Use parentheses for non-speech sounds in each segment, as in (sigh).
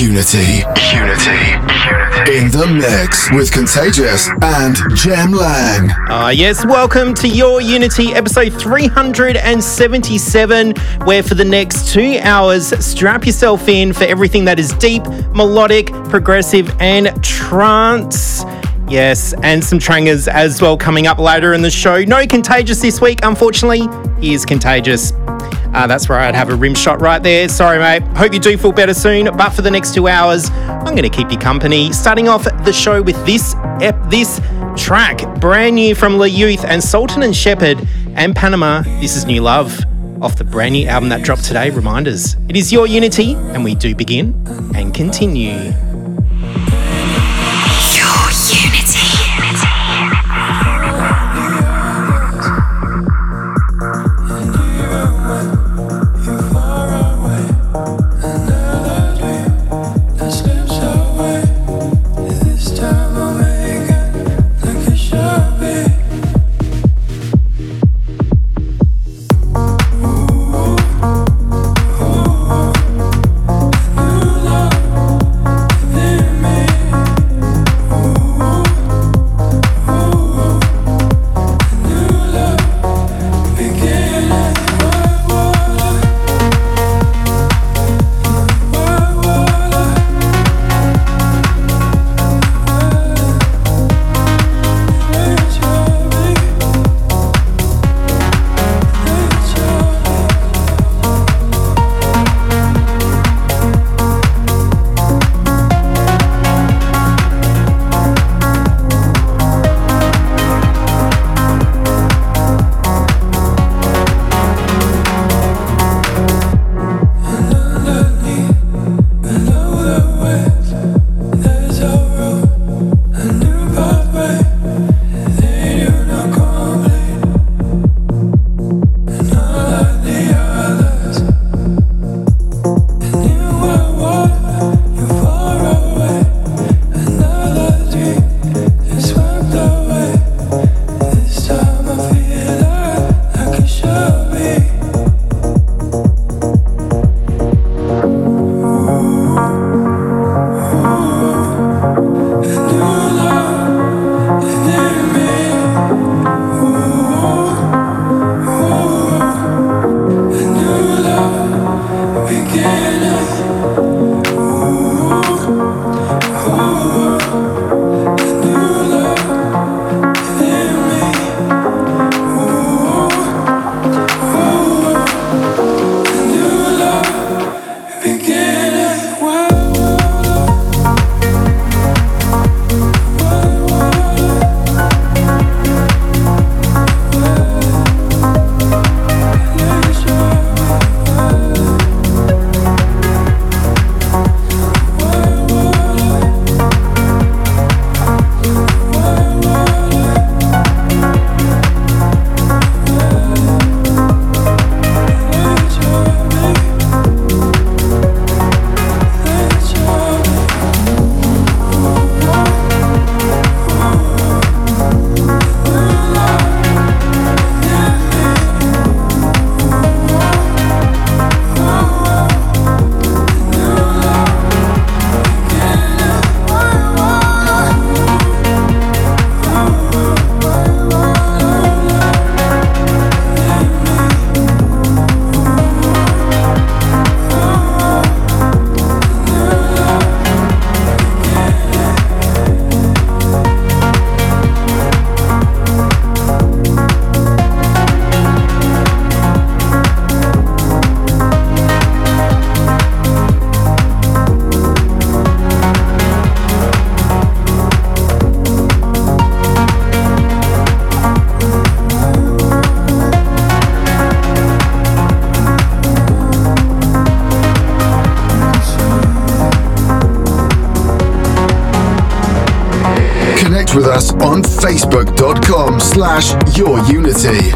Unity. Unity. Unity. In the mix with Contagious and Jem Lang. Ah, uh, yes, welcome to Your Unity, episode 377, where for the next two hours, strap yourself in for everything that is deep, melodic, progressive, and trance. Yes, and some trangers as well coming up later in the show. No Contagious this week, unfortunately. Is Contagious. Uh, that's where I'd have a rim shot right there. Sorry, mate. Hope you do feel better soon. But for the next two hours, I'm going to keep you company. Starting off the show with this ep- this track, brand new from Le Youth and Sultan and Shepard and Panama. This is New Love off the brand new album that dropped today. Reminders. It is your Unity, and we do begin and continue. facebook.com slash yourunity.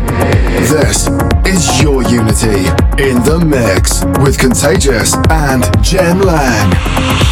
This is Your Unity in the mix with Contagious and Jem Lang.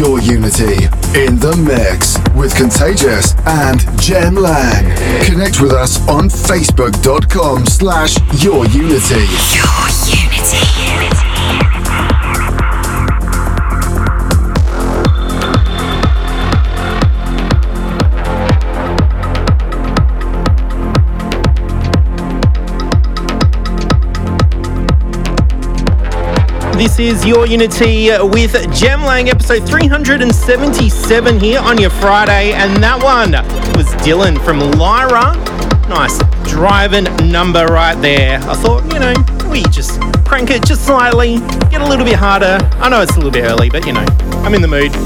Unity in the mix with Contagious and Jem Lang. Connect with us on facebook.com slash your This is Your Unity with Jem Lang, episode 377 here on your Friday. And that one was Dyhlen from Lyra. Nice driving number right there. I thought, you know, we just crank it just slightly, get a little bit harder. I know it's a little bit early, but you know, I'm in the mood. (laughs)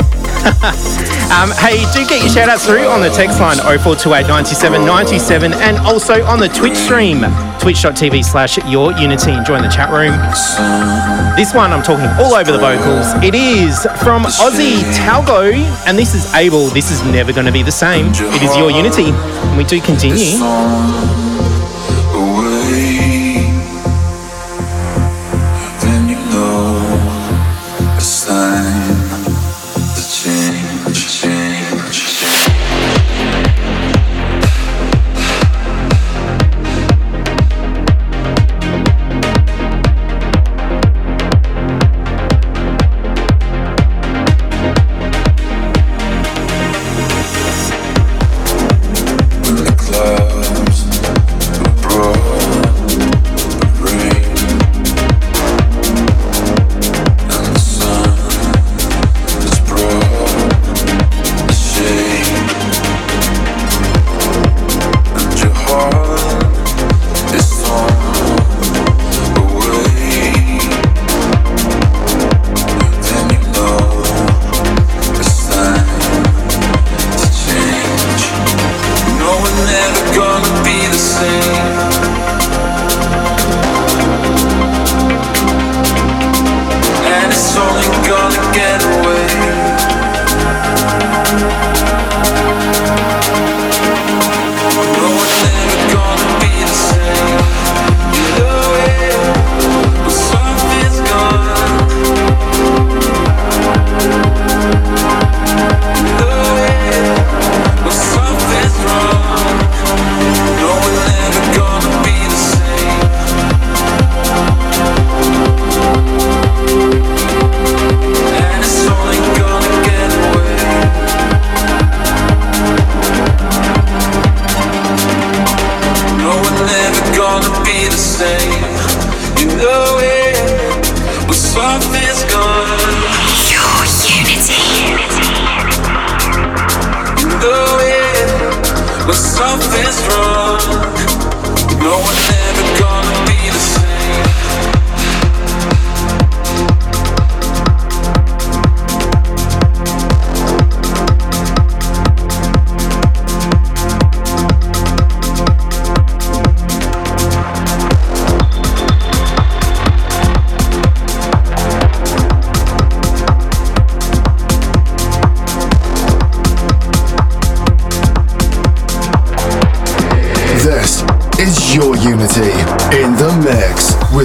um, hey, do get your shout outs through on the text line 0428 97 97 and also on the Twitch stream, twitch.tv slash your unity. and Join the chat room. This one I'm talking all over the vocals. It is from Aussie Taglo, and this is Abel. This is never going to be the same. It is your unity. And we do continue.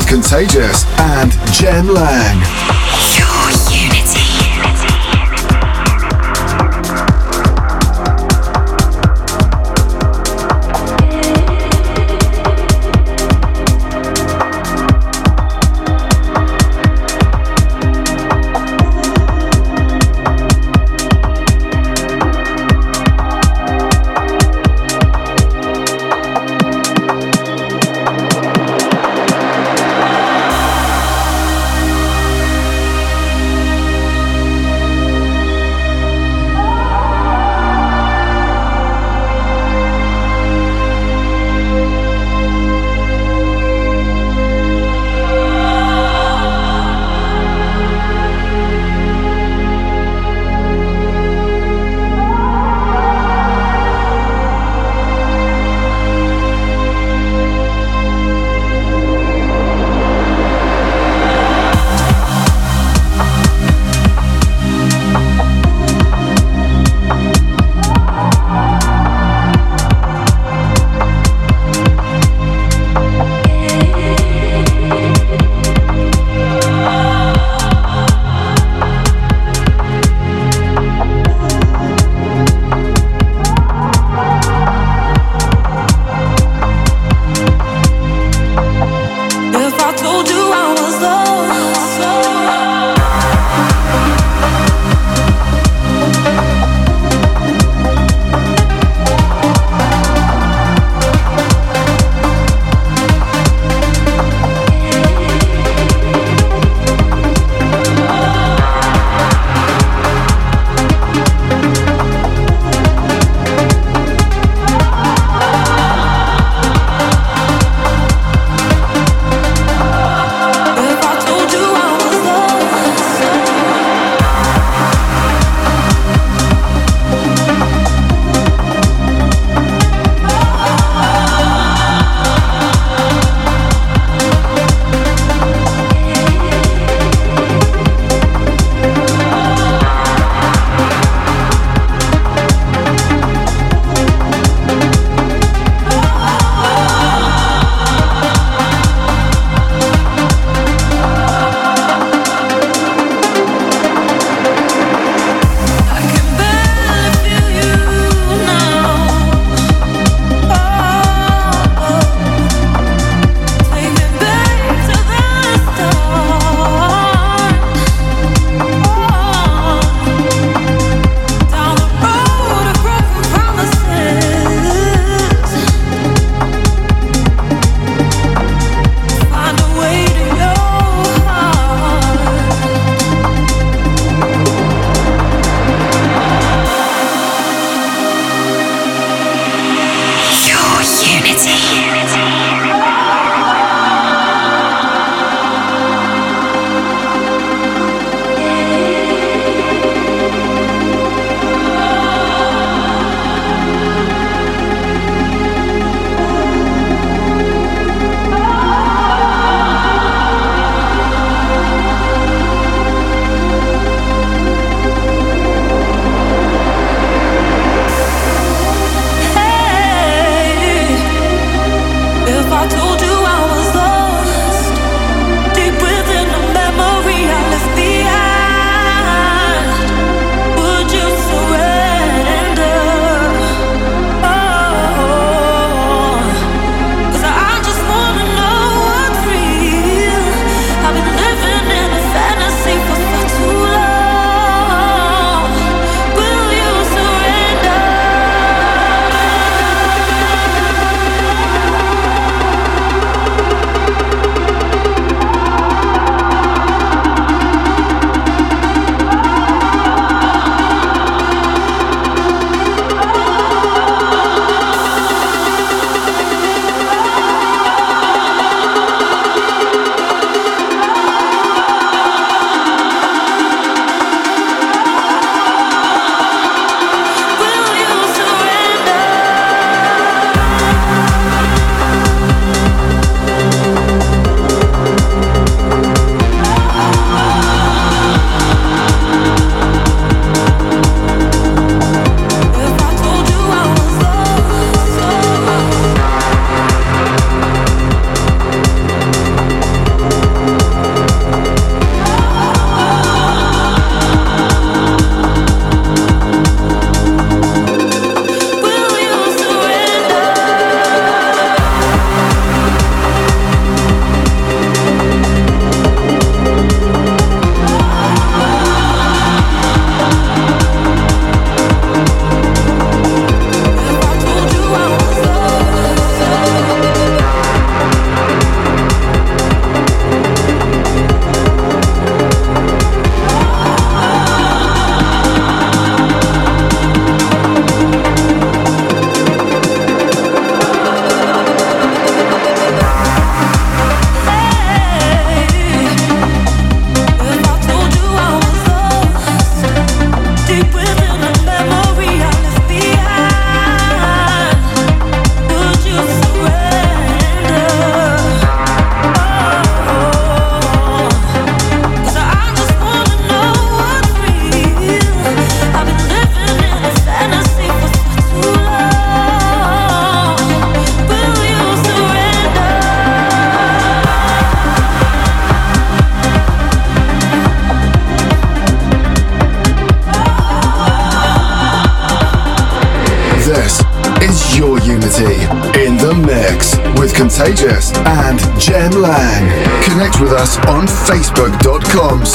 Contagious and Jem Lang.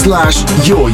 Slash your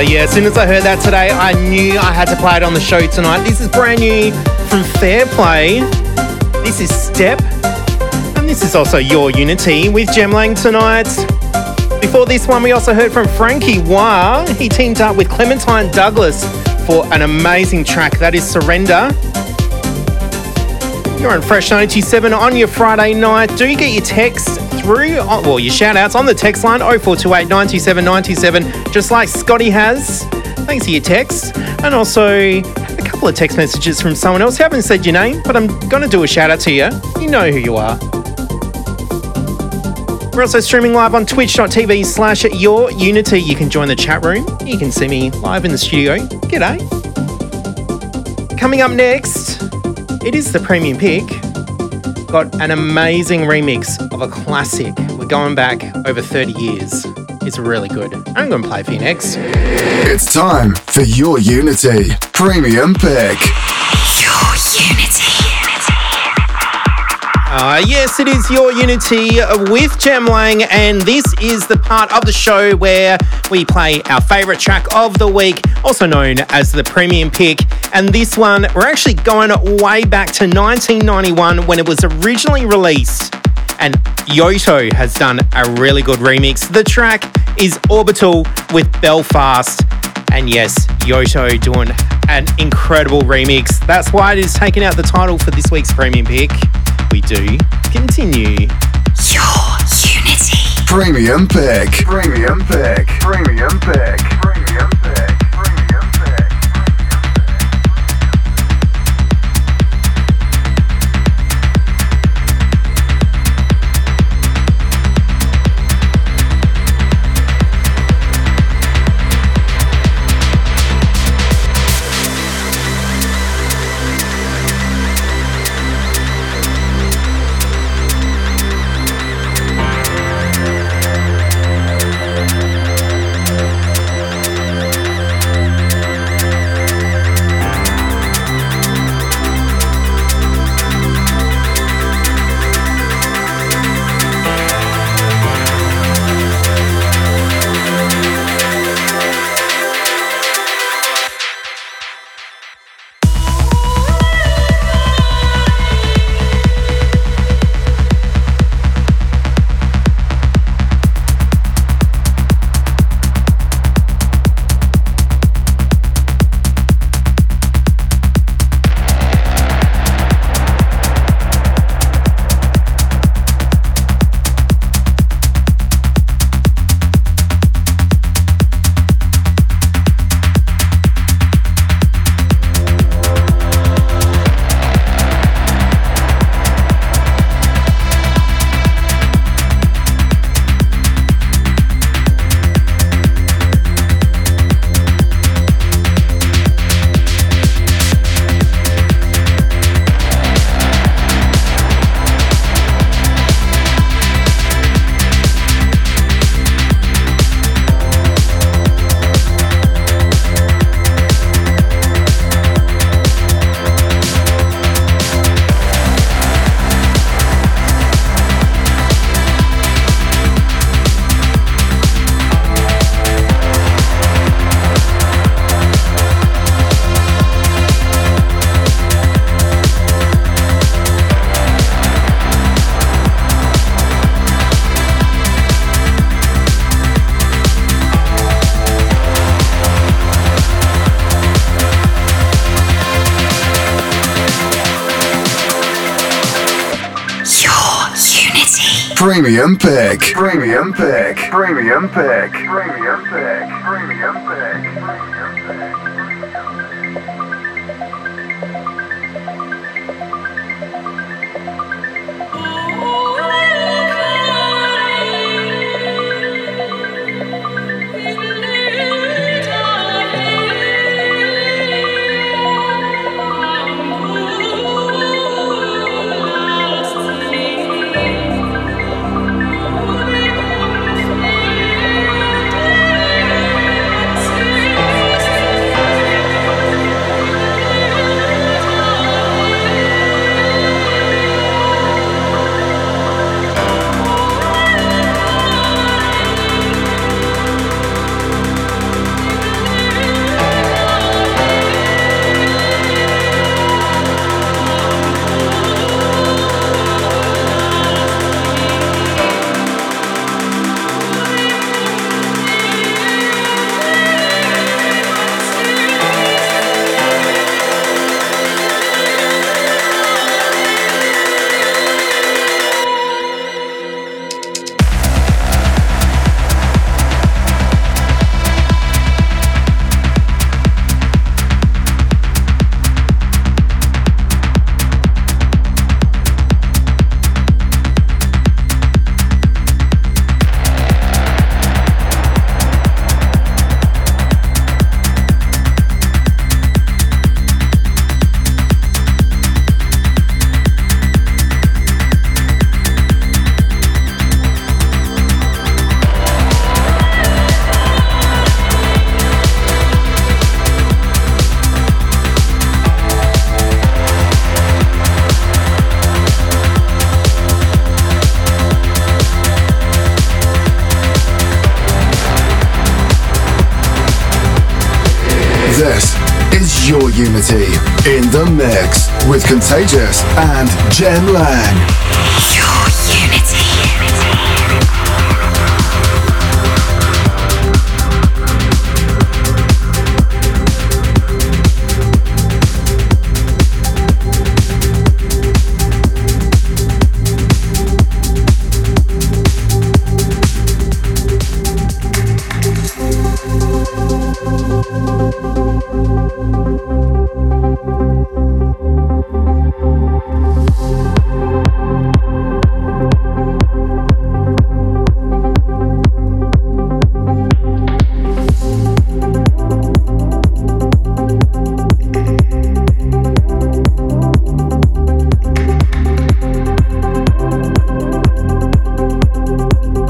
Uh, as soon as I heard that today, I knew I had to play it on the show tonight. This is brand new from Fehrplay. This is Step. And this is also Your Unity with Jem Lang tonight. Before this one, we also heard from Franky Wah. He teamed up with Clementine Douglas for an amazing track. That is Surrender. You're on Fresh 97 on your Friday night. Do get your text through, uh, well, your shout outs on the text line 0428 97 97, just like Scotty has. Thanks for your text. And also a couple of text messages from someone else. haven't said your name, but I'm going to do a shout out to you. You know who you are. We're also streaming live on twitch.tv slash your unity. You can join the chat room. You can see me live in the studio. G'day. Coming up next, it is the premium pick. Got an amazing remix of a classic. We're going back over 30 years. It's really good. I'm going to play for you next. It's time for your Unity Premium Pick. Your Unity. Uh, yes, it is your Unity with Jem Lang, and this is the part of the show where we play our favourite track of the week, also known as the Premium Pick. And this one, we're actually going way back to 1991 when it was originally released. And Yotto has done a really good remix. The track is Orbital with Belfast. And yes, Yotto doing an incredible remix. That's why it is taking out the title for this week's Premium Pick we do continue. Your Unity. Premium pick. Premium pick. Premium pick. Premium pick. Premium pick. Premium pick. Premium pick. The mix with Contagious and Jem Lang. Your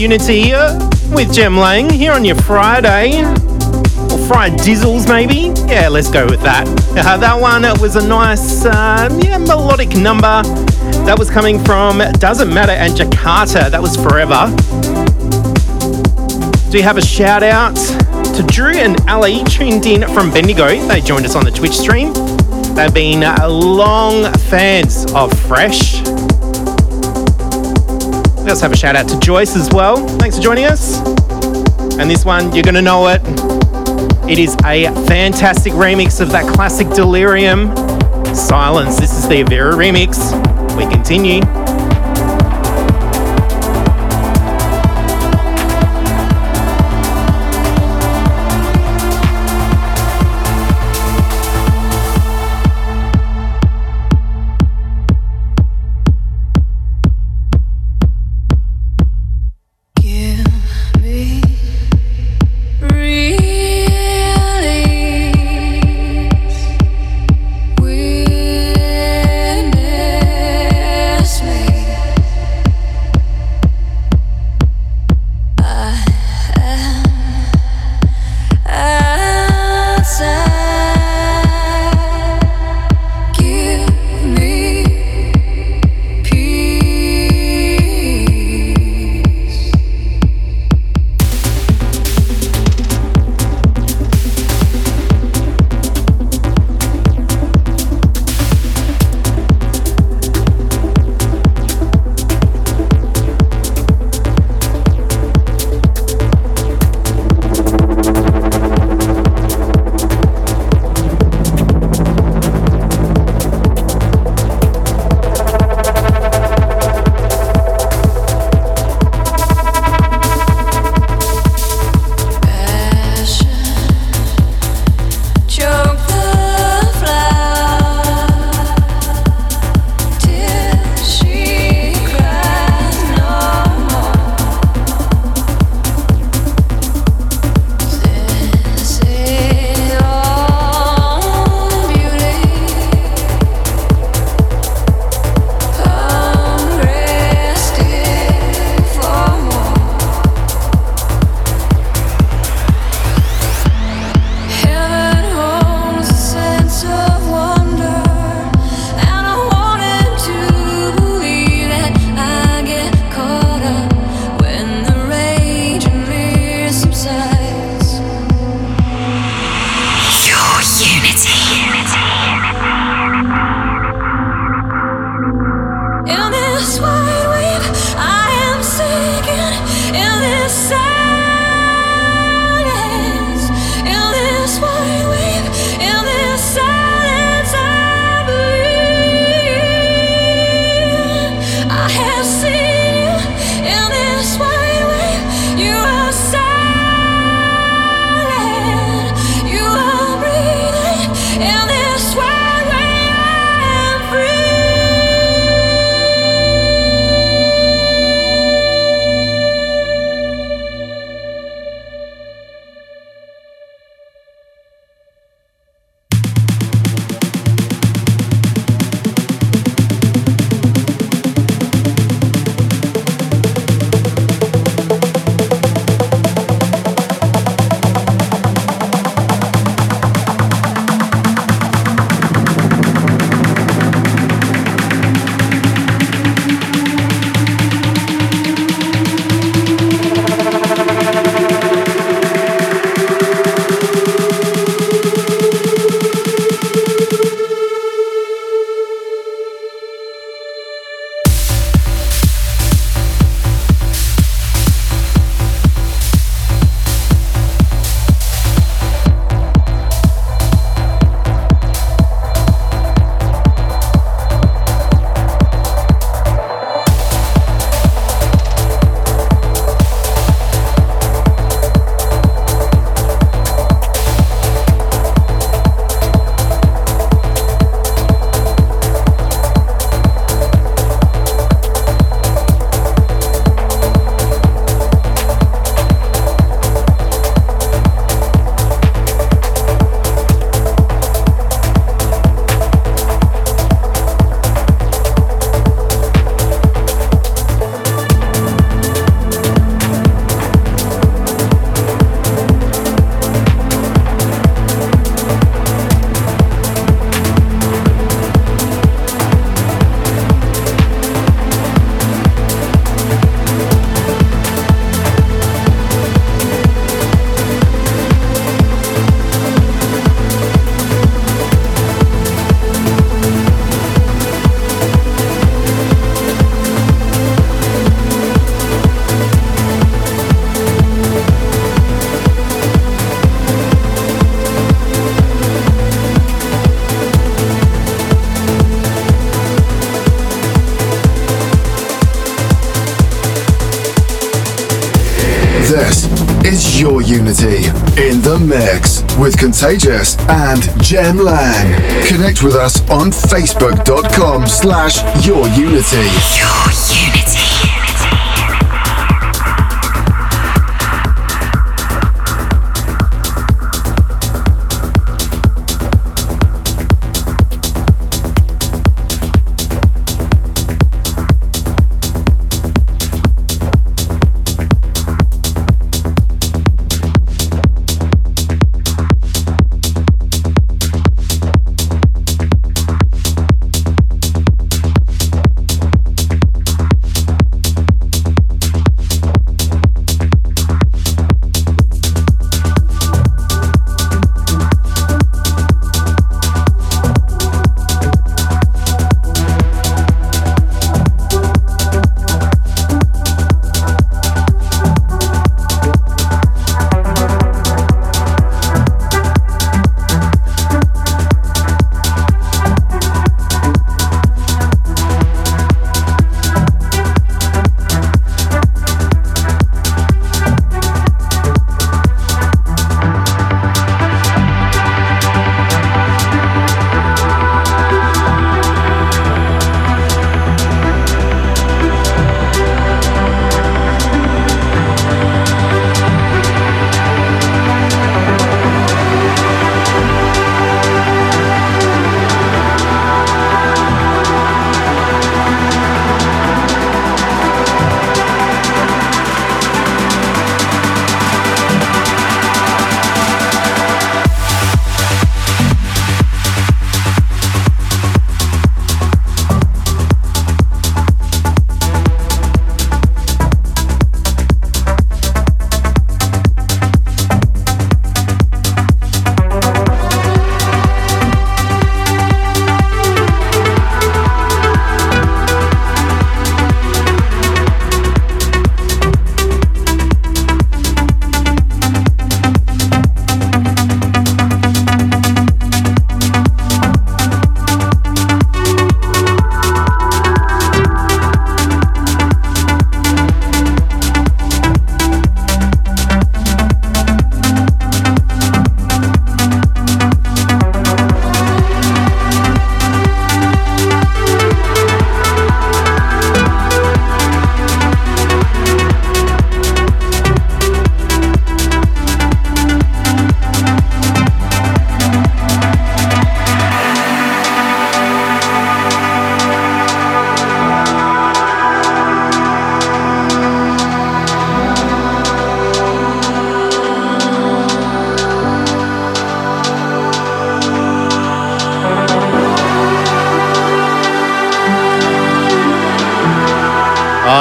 Unity with Jem Lang here on your Friday. Or Friday Dizzles, maybe? Yeah, let's go with that. Uh, that one was a nice, uh, yeah, melodic number. That was coming from Does It Matter and Jackarta. That was forever. Do you have a shout out to Drew and Ali tuned in from Bendigo? They joined us on the Twitch stream. They've been uh, long fans of Fresh. Also have a shout out to Joyce as well. Thanks for joining us. And this one, you're going to know it. It is a fantastic remix of that classic Delerium, Silence. This is the Avira remix. We continue. Contagious and Jem Lang. Connect with us on facebook.com slash your Unity. Your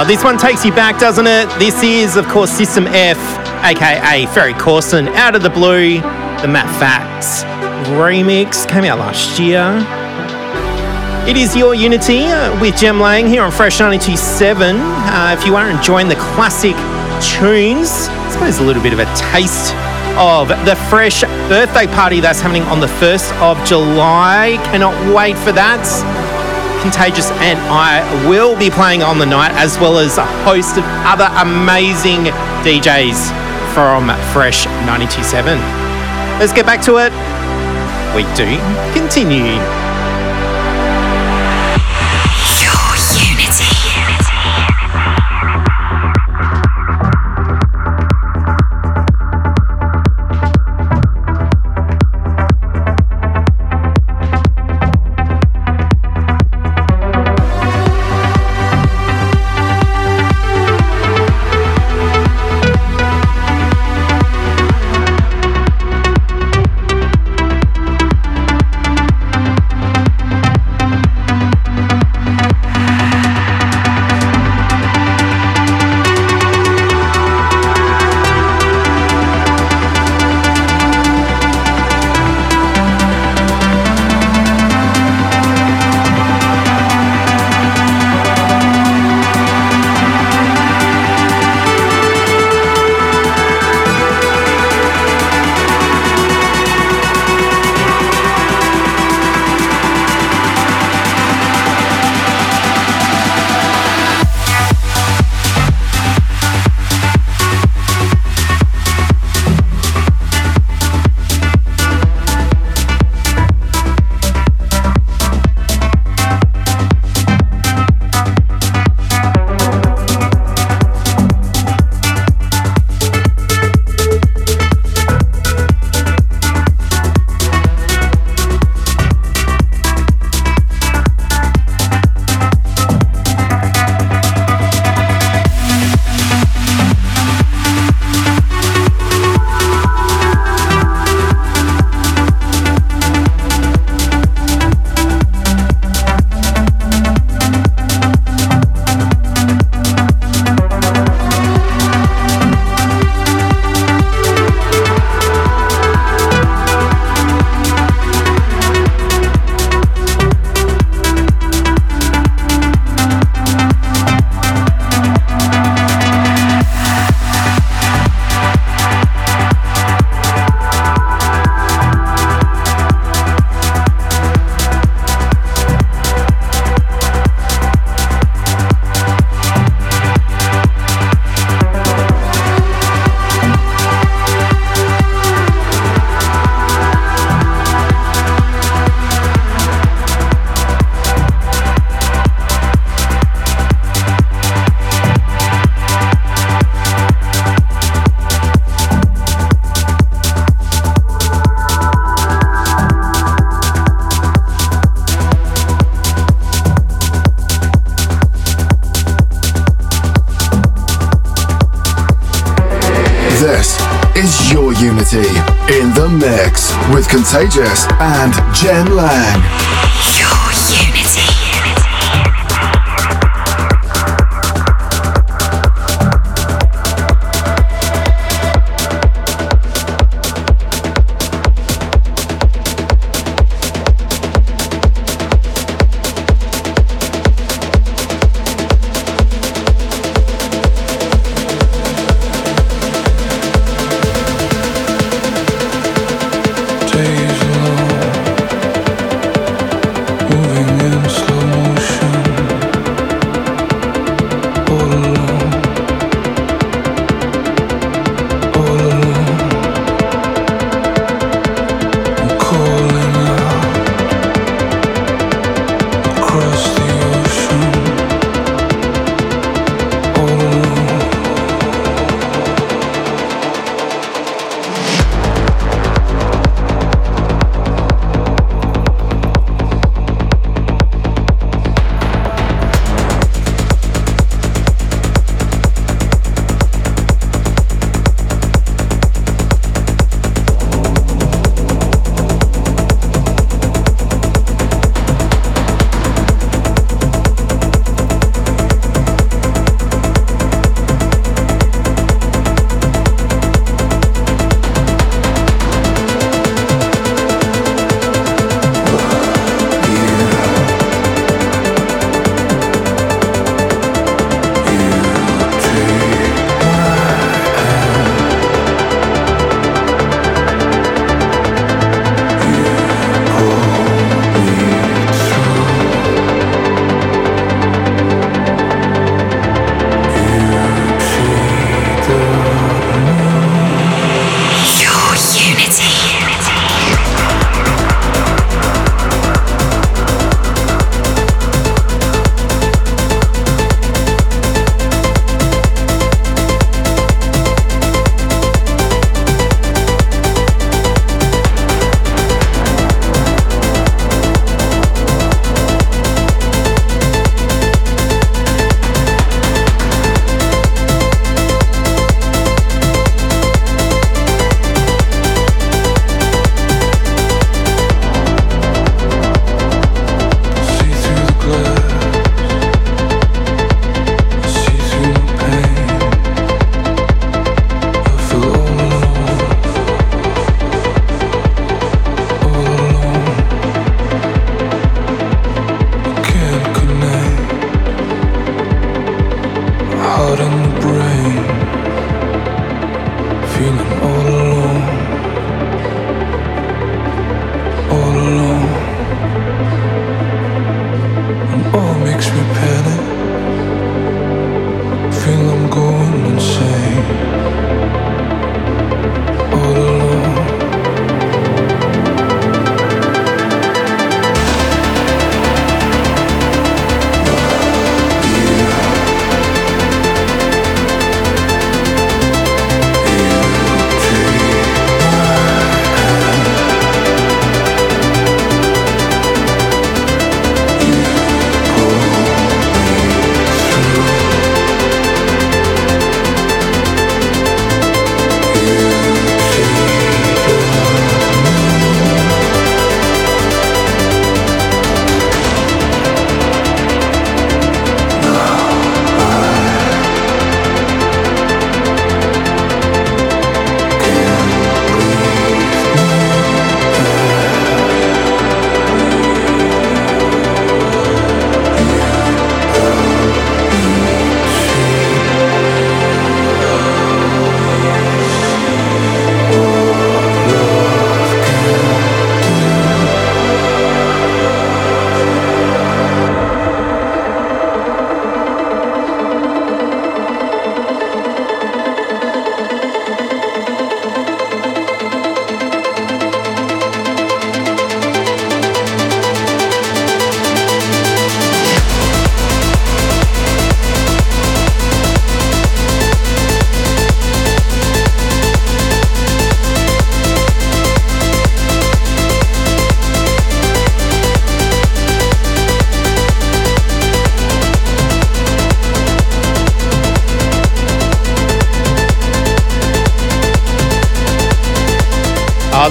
this one takes you back, doesn't it? This is, of course, System F, aka Ferry Corsten, Out of the Blue, the Matt Fax remix, came out last year. It is your Unity uh, with Jem Lang here on Fresh 927. Uh, if you are enjoying the classic tunes, I suppose a little bit of a taste of the Fresh birthday party that's happening on the 1st of July. Cannot wait for that. Contagious and I will be playing on the night, as well as a host of other amazing DJs from Fresh 927. Let's get back to it. We do continue. Contagious and Jem Lang.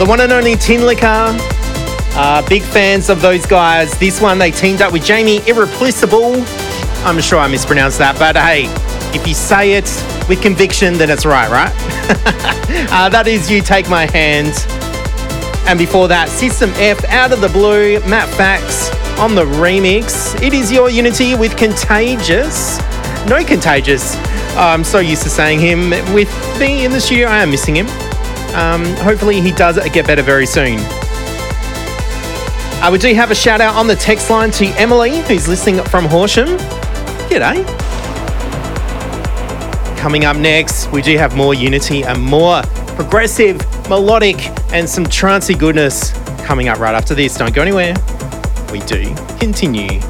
One and only Tinlicker. Uh, big fans of those guys. This one they teamed up with Jamie Irreplaceable. I'm sure I mispronounced that, but hey, if you say it with conviction, then it's right, right? (laughs) uh, that is You Take My Hand. And before that, System F out of the blue, Matt Fax on the remix. It is your Unity with Contagious. No Contagious. I'm so used to saying him with me in the studio. I am missing him. Um, hopefully, he does get better very soon. Uh, we do have a shout out on the text line to Emily, who's listening from Horsham. G'day. Coming up next, we do have more Unity and more progressive, melodic, and some trancey goodness coming up right after this. Don't go anywhere. We do continue.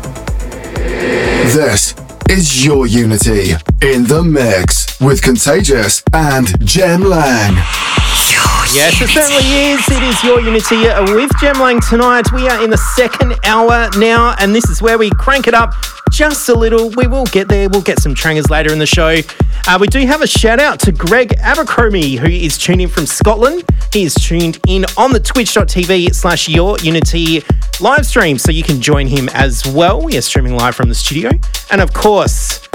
This is your Unity in the mix with Contagious and Jem Lang. Yes, it certainly is. It is your Unity with Jem Lang tonight. We are in the second hour now, and this is where we crank it up just a little. We will get there. We'll get some trangers later in the show. Uh, we do have a shout out to Greg Abercrombie, who is tuning in from Scotland. He is tuned in on the twitch.tv slash your Unity live stream, so you can join him as well. We are streaming live from the studio. And of course,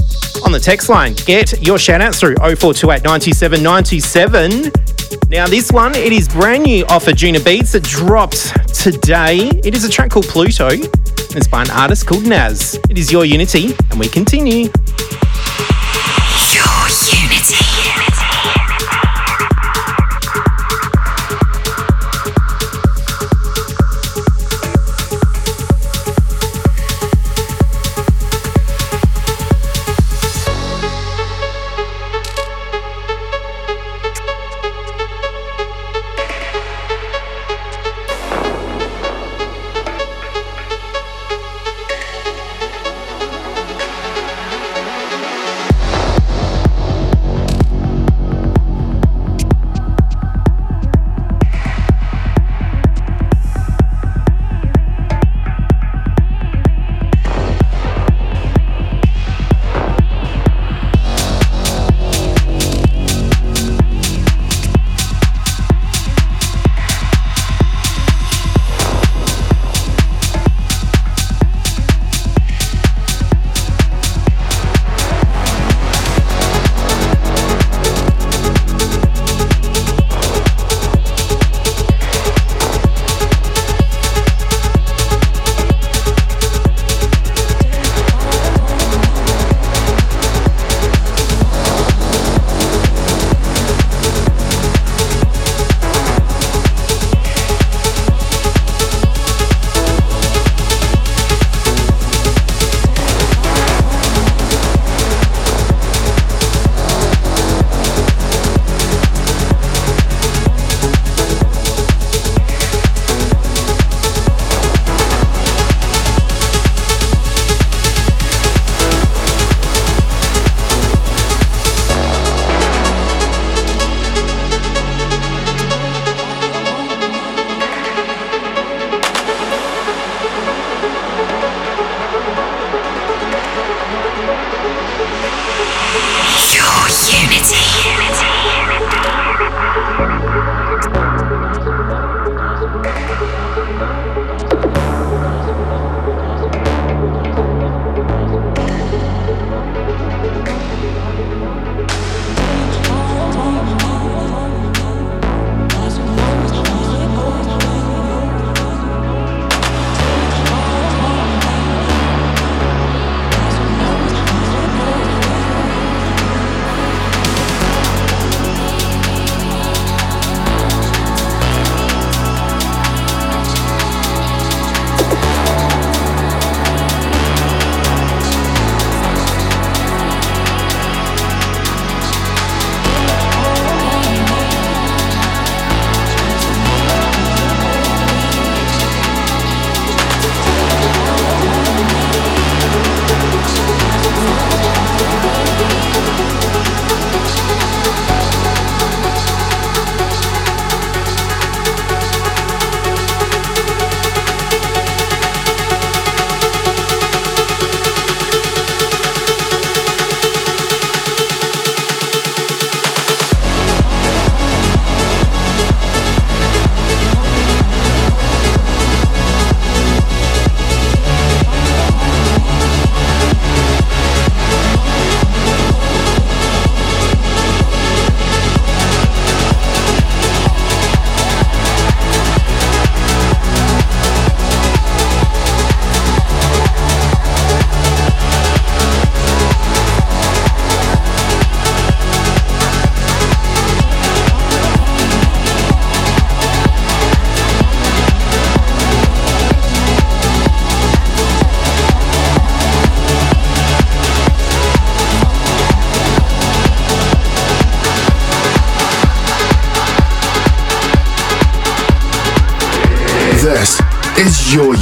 on the text line, get your shout outs through 0428 97 97. Now, this one, it is brand new off of Gina Beats. It dropped today. It is a track called Pluto. It's by an artist called Naz. It is your Unity, and we continue.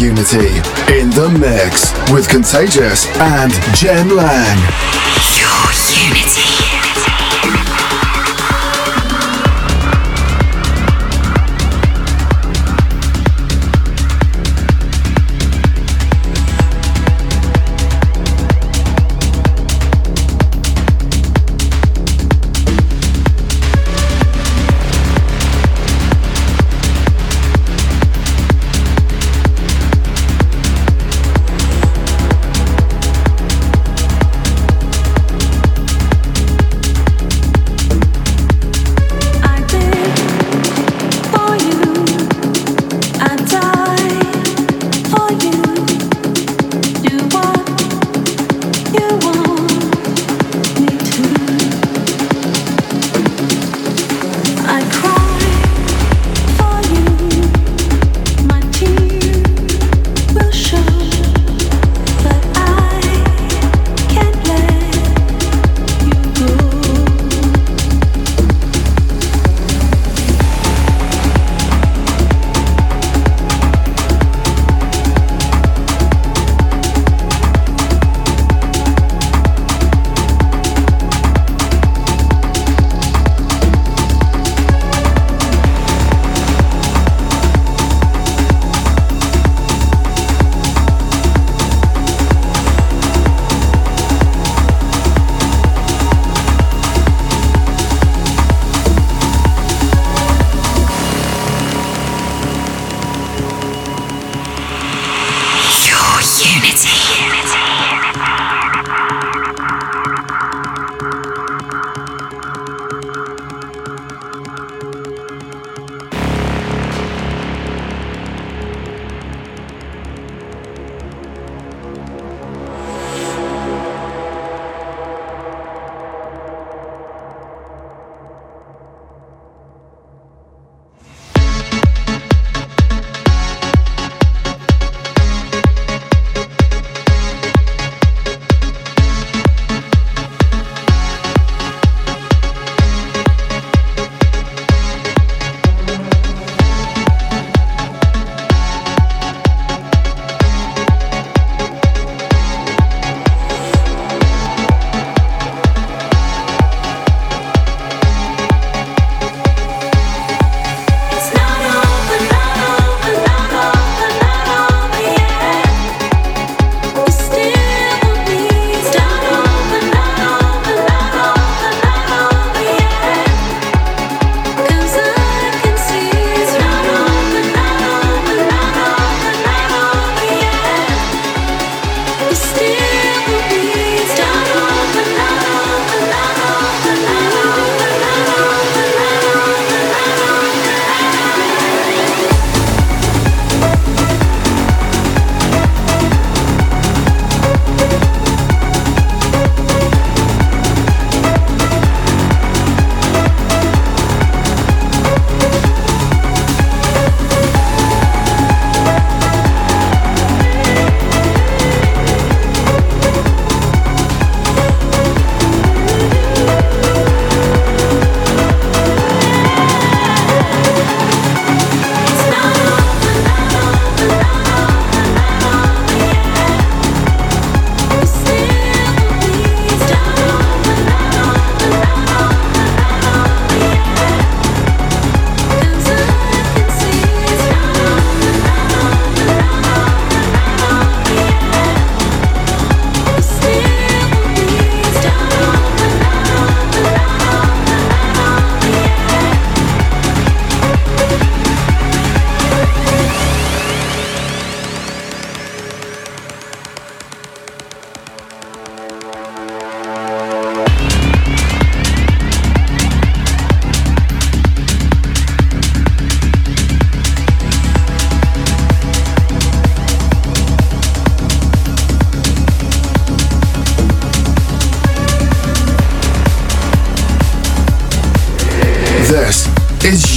Unity in the mix with Contagious and Jem Lang.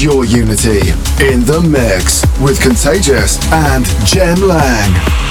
Your unity in the mix with Contagious and Jem Lang.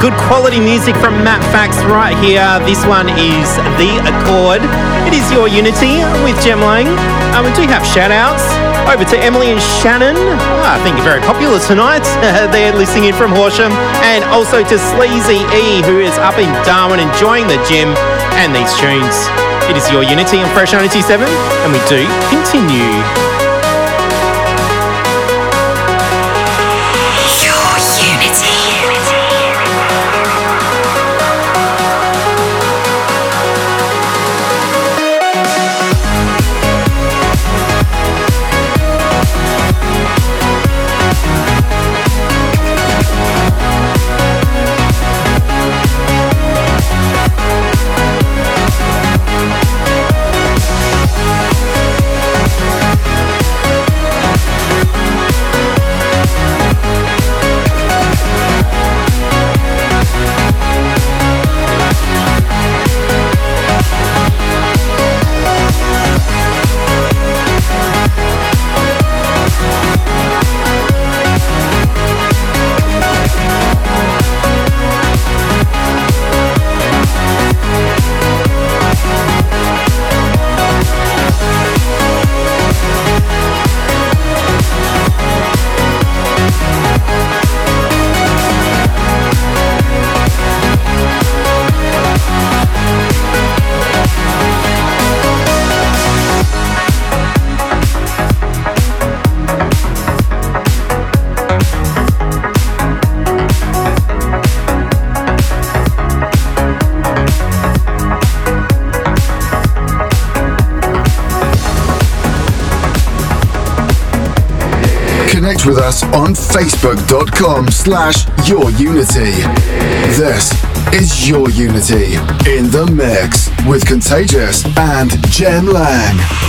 Good quality music from Matt Fax right here. This one is The Accord. It is Your Unity with Jem Lang. Um, we do have shout outs. Over to Emily and Shannon. Oh, I think you're very popular tonight. (laughs) They're listening in from Horsham. And also to Sleazy E, who is up in Darwin enjoying the gym and these tunes. It is Your Unity on Fresh 97, and we do continue. facebook.com slash your unity. This is Your Unity in the mix with Contagious and Jem Lang.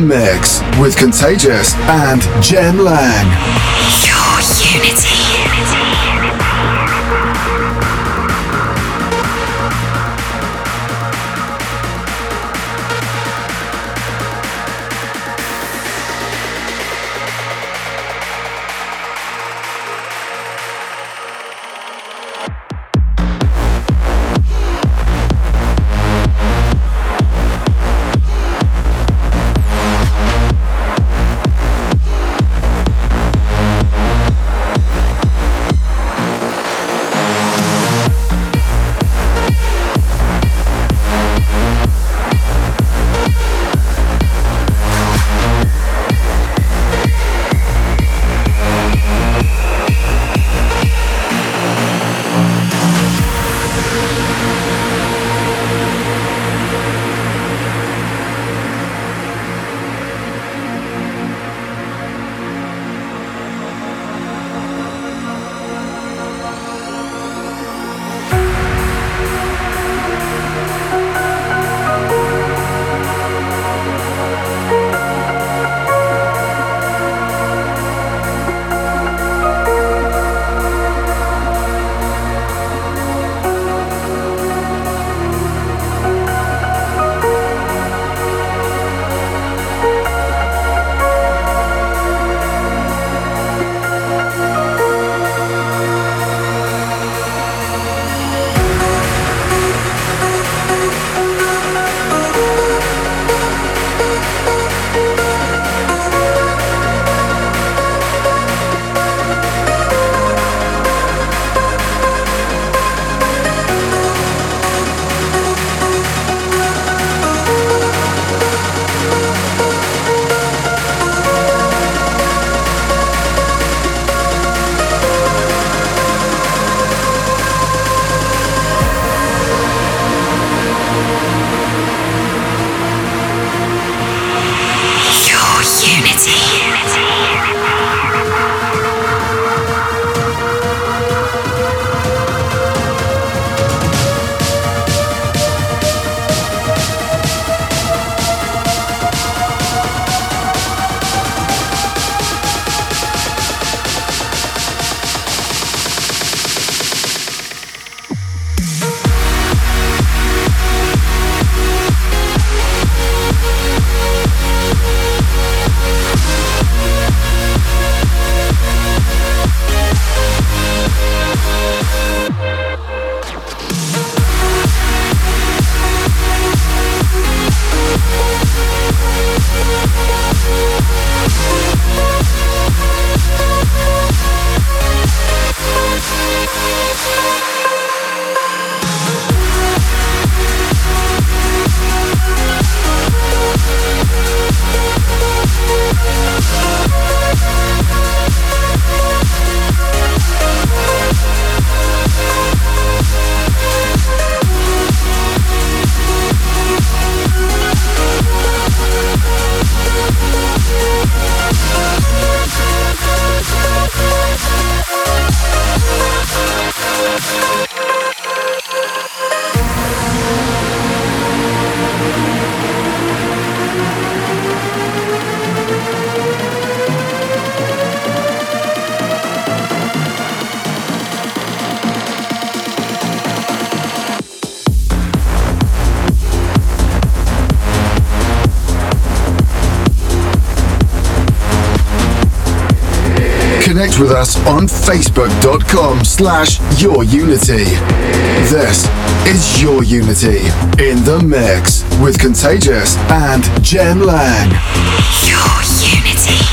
Mix with Contagious and Jem Lang. Your Unity. With us on facebook.com slash yourunity. This is Your Unity in the mix with Contagious and Jem Lang. Your Unity.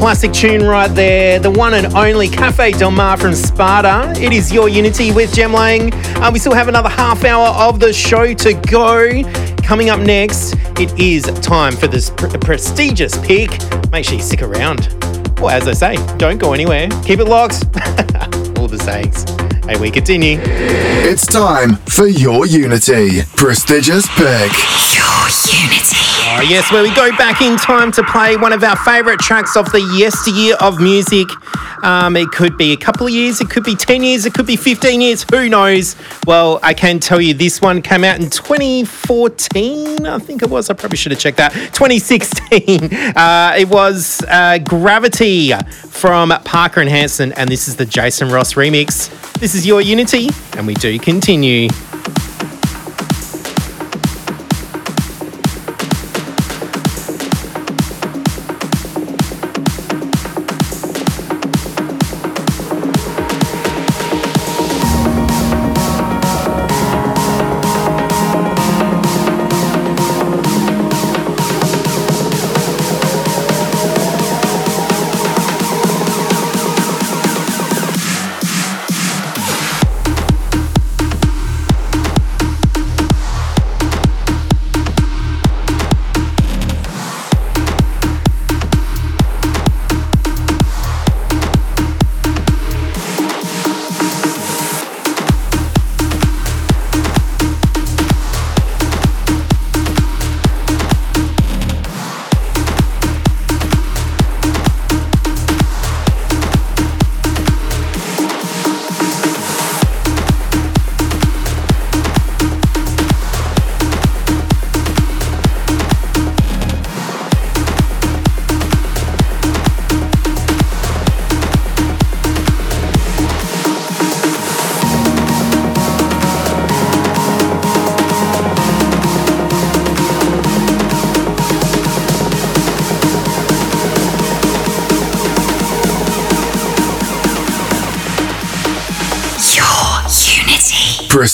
Classic tune right there. The one and only Cafe Del Mar from Spada. It is your Unity with Jem Lang. Uh, we still have another half hour of the show to go. Coming up next, it is time for this pr- prestigious pick. Make sure you stick around. Well, as I say, don't go anywhere. Keep it locked. (laughs) All the sayings. Hey, we continue. It's time for your Unity. Prestigious pick. Oh, yes, where we go back in time to play one of our favourite tracks of the yesteryear of music. Um, it could be a couple of years, it could be 10 years, it could be 15 years, who knows? Well, I can tell you this one came out in 2014, I think it was. I probably should have checked that. 2016. (laughs) Uh, it was uh, Gravity from Parker and Hansen, and this is the Jason Ross remix. This is your Unity, and we do continue.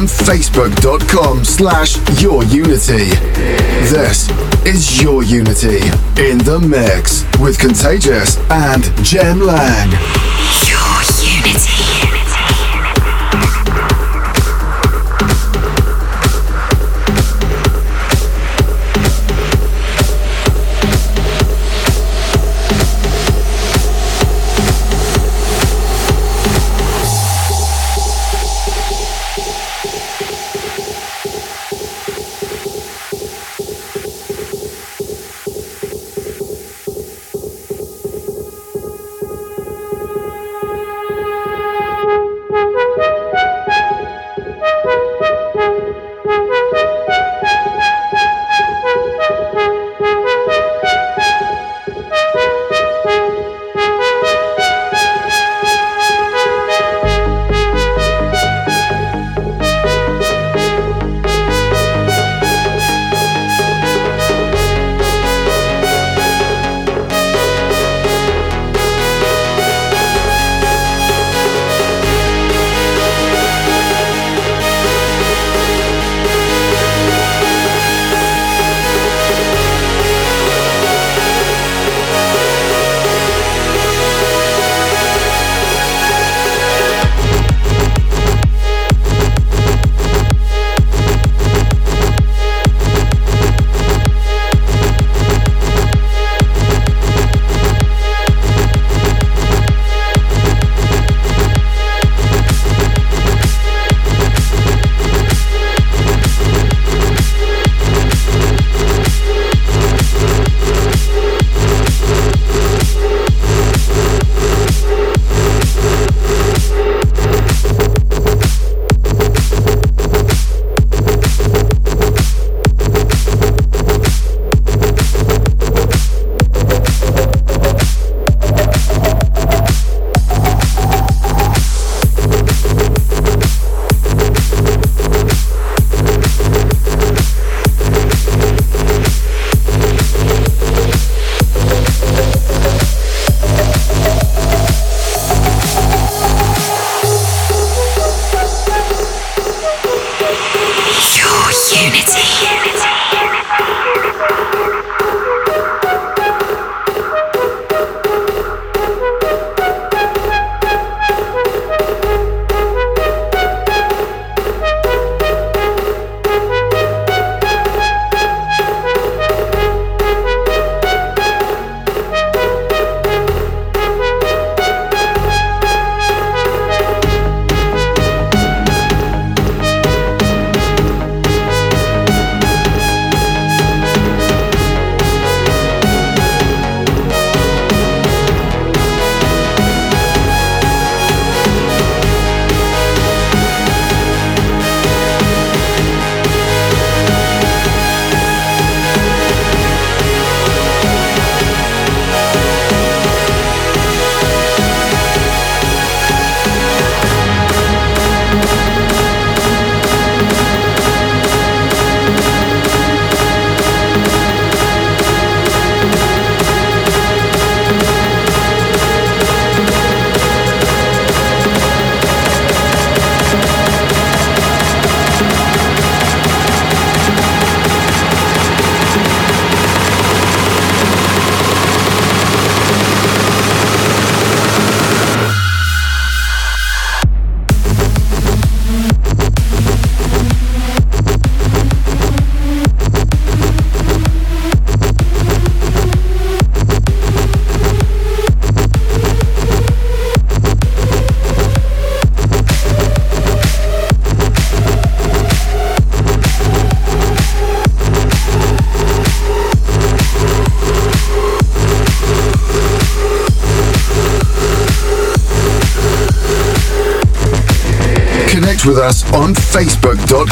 On facebook.com slash your unity. This is your unity in the mix with Contagious and Jem Lang.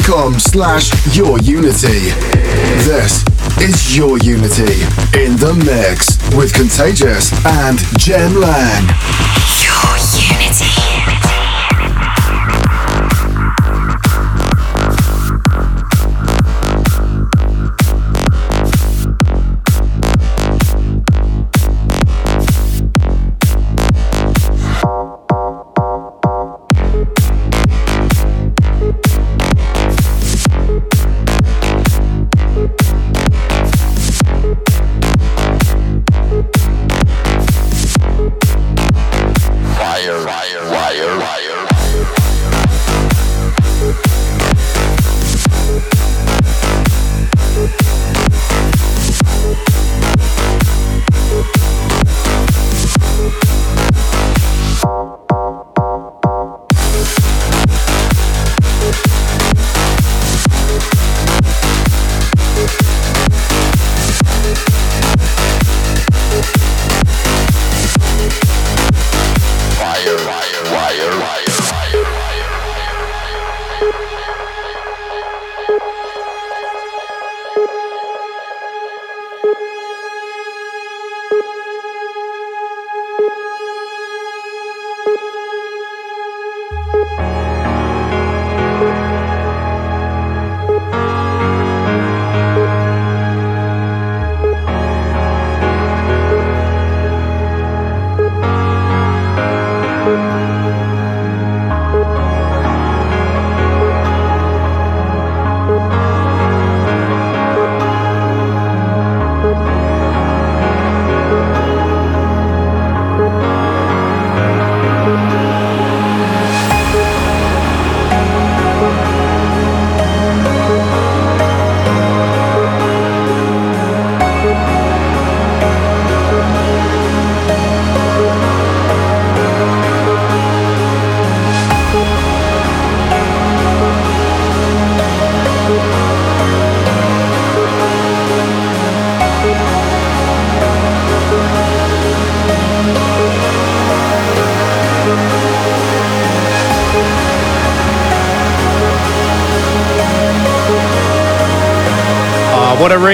facebook.com slash your unity. This is your unity in the mix with Contagious and Jem Lang.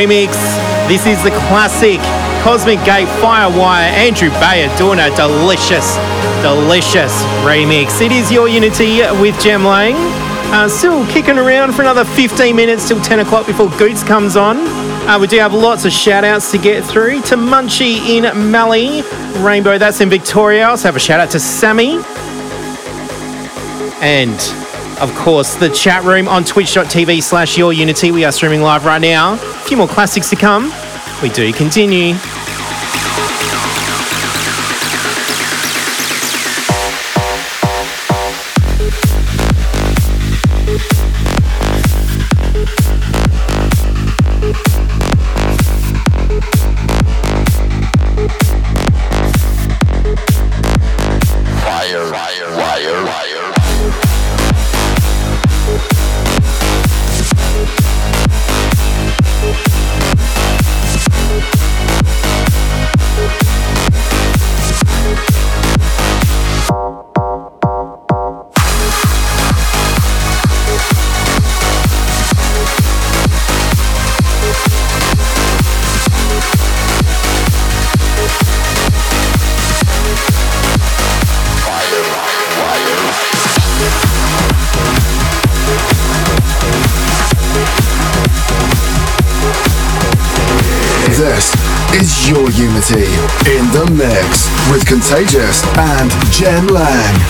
Remix. This is the classic Cosmic Gate Firewire. Andrew Bayer doing a delicious, delicious remix. It is Your Unity with Jem Lang. Uh, still kicking around for another 15 minutes till 10 o'clock before Goots comes on. Uh, we do have lots of shout outs to get through. To Munchie in Mallee, Rainbow, that's in Victoria. Also have a shout out to Sammy. And of course, the chat room on twitch.tv slash your unity. We are streaming live right now. A few more classics to come. We do continue. Contagious and Jem Lang.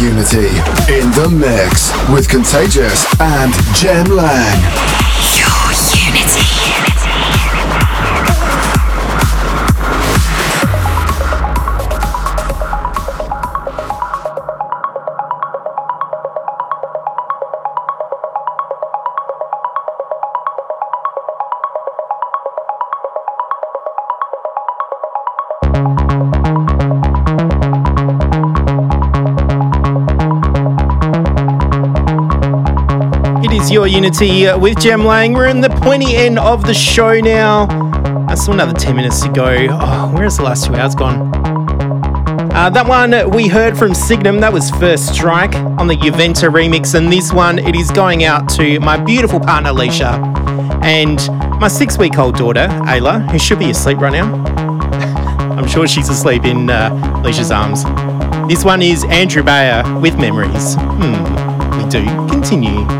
Unity in the mix with Contagious and Jem Lang. Uh, with Jem Lang. We're in the pointy end of the show now. Uh, still another 10 minutes to go. Oh, where's the last two hours gone? Uh, that one we heard from Signum, that was First Strike on the Juventa remix, and this one it is going out to my beautiful partner Leisha and my six week old daughter Ayla, who should be asleep right now. (laughs) I'm sure she's asleep in uh, Leisha's arms. This one is Andrew Bayer with Memories. Hmm, we do continue.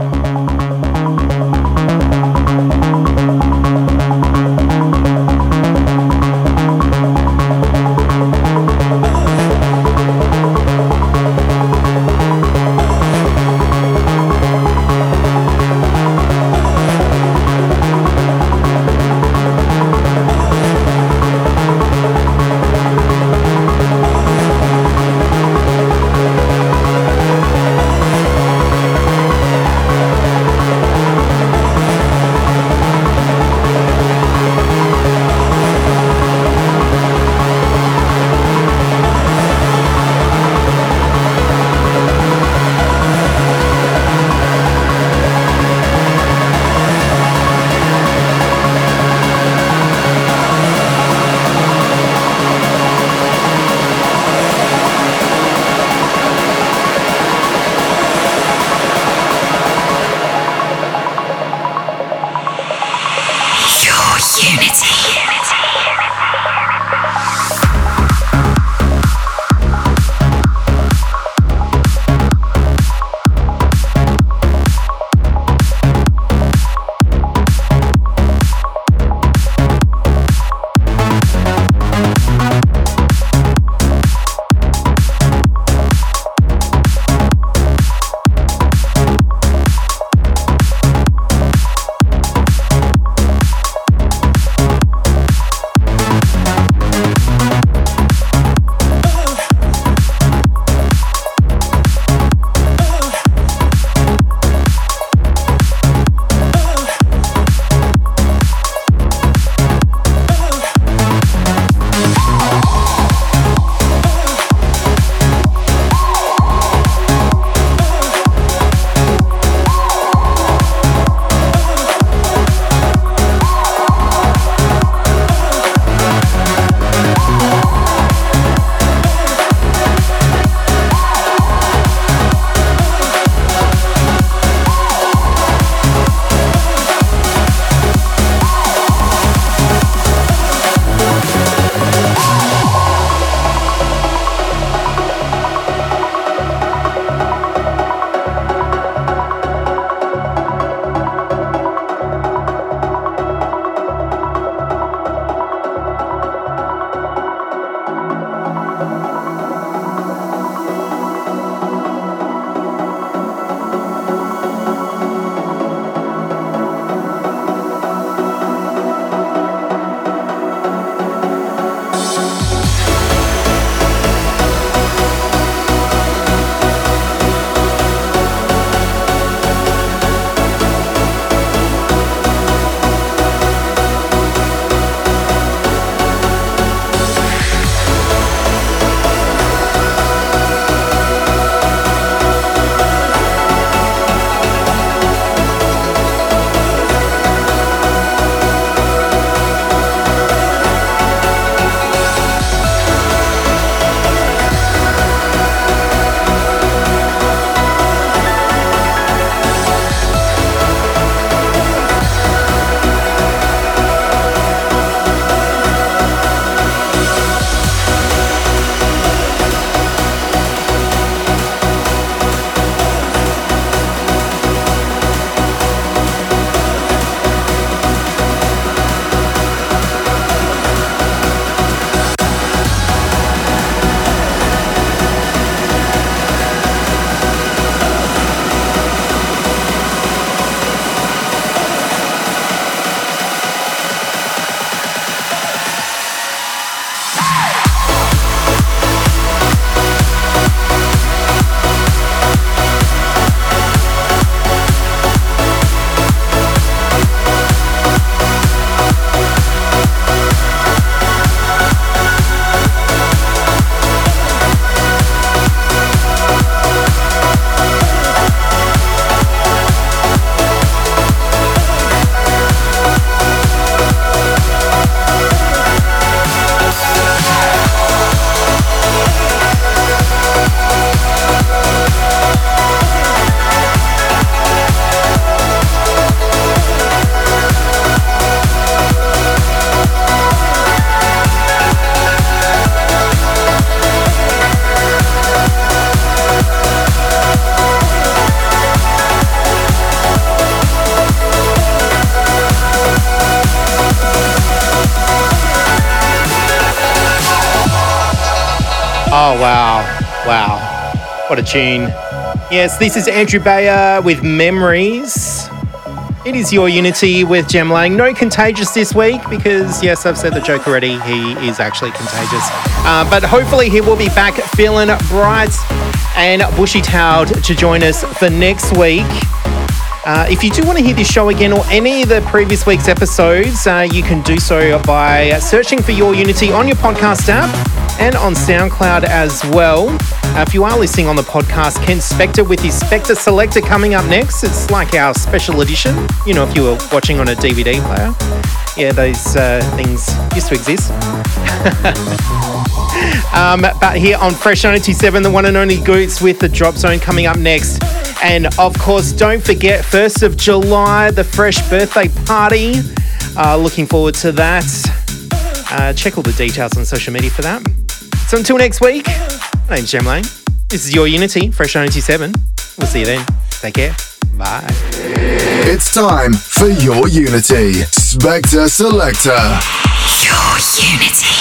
A tune. Yes, this is Andrew Bayer with Memories. It is your Unity with Jem Lang. No contagious this week because, yes, I've said the joke already. He is actually contagious. Uh, but hopefully, he will be back feeling bright and bushy tailed to join us for next week. Uh, if you do want to hear this show again or any of the previous week's episodes, uh, you can do so by searching for Your Unity on your podcast app and on SoundCloud as well. If you are listening on the podcast, Ken Spector with his Spector Selector coming up next. It's like our special edition. You know, if you were watching on a DVD player. Yeah, those uh, things used to exist. (laughs) um, but here on Fresh 97, the one and only Goots with the Drop Zone coming up next. And of course, don't forget, 1st of July, the Fresh birthday party. Uh, looking forward to that. Uh, check all the details on social media for that. So until next week, my name's Jem Lang. This is your Unity, Fresh 97. We'll see you then. Take care. Bye. It's time for your Unity. Spector Selector. Your Unity.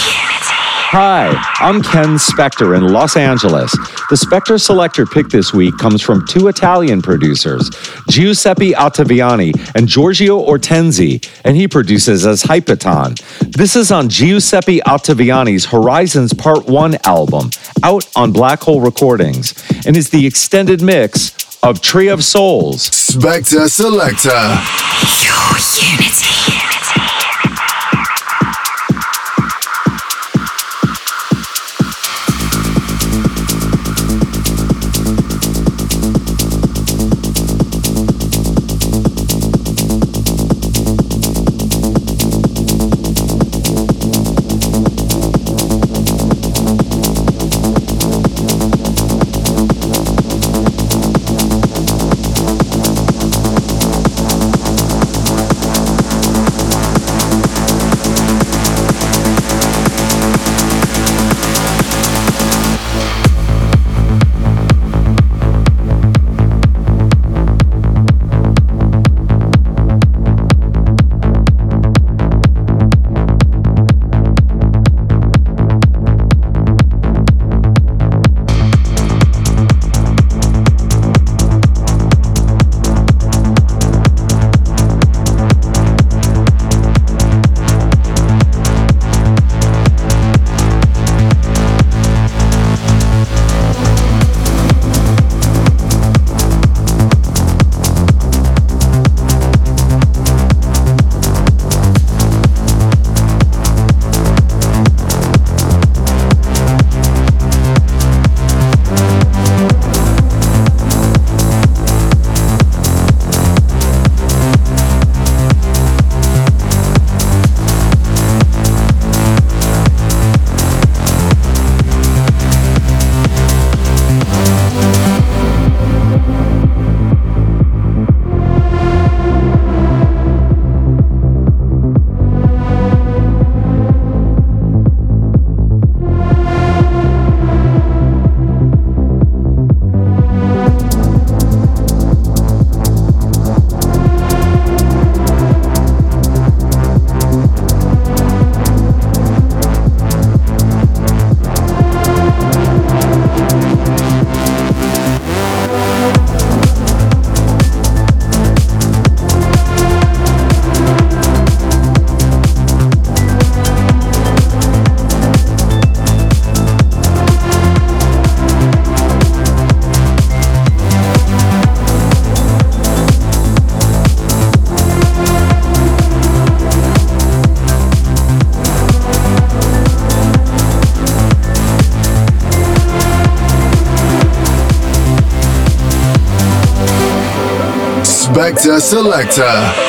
Hi, I'm Ken Spector in Los Angeles. The Spector Selector pick this week comes from two Italian producers, Giuseppe Ottaviani and Giorgio Ortenzi, and he produces as Hypaton. This is on Giuseppe Ottaviani's Horizons Part 1 album, out on Black Hole Recordings, and is the extended mix of Tree of Souls. Spector Selector. Your Unity. Selector.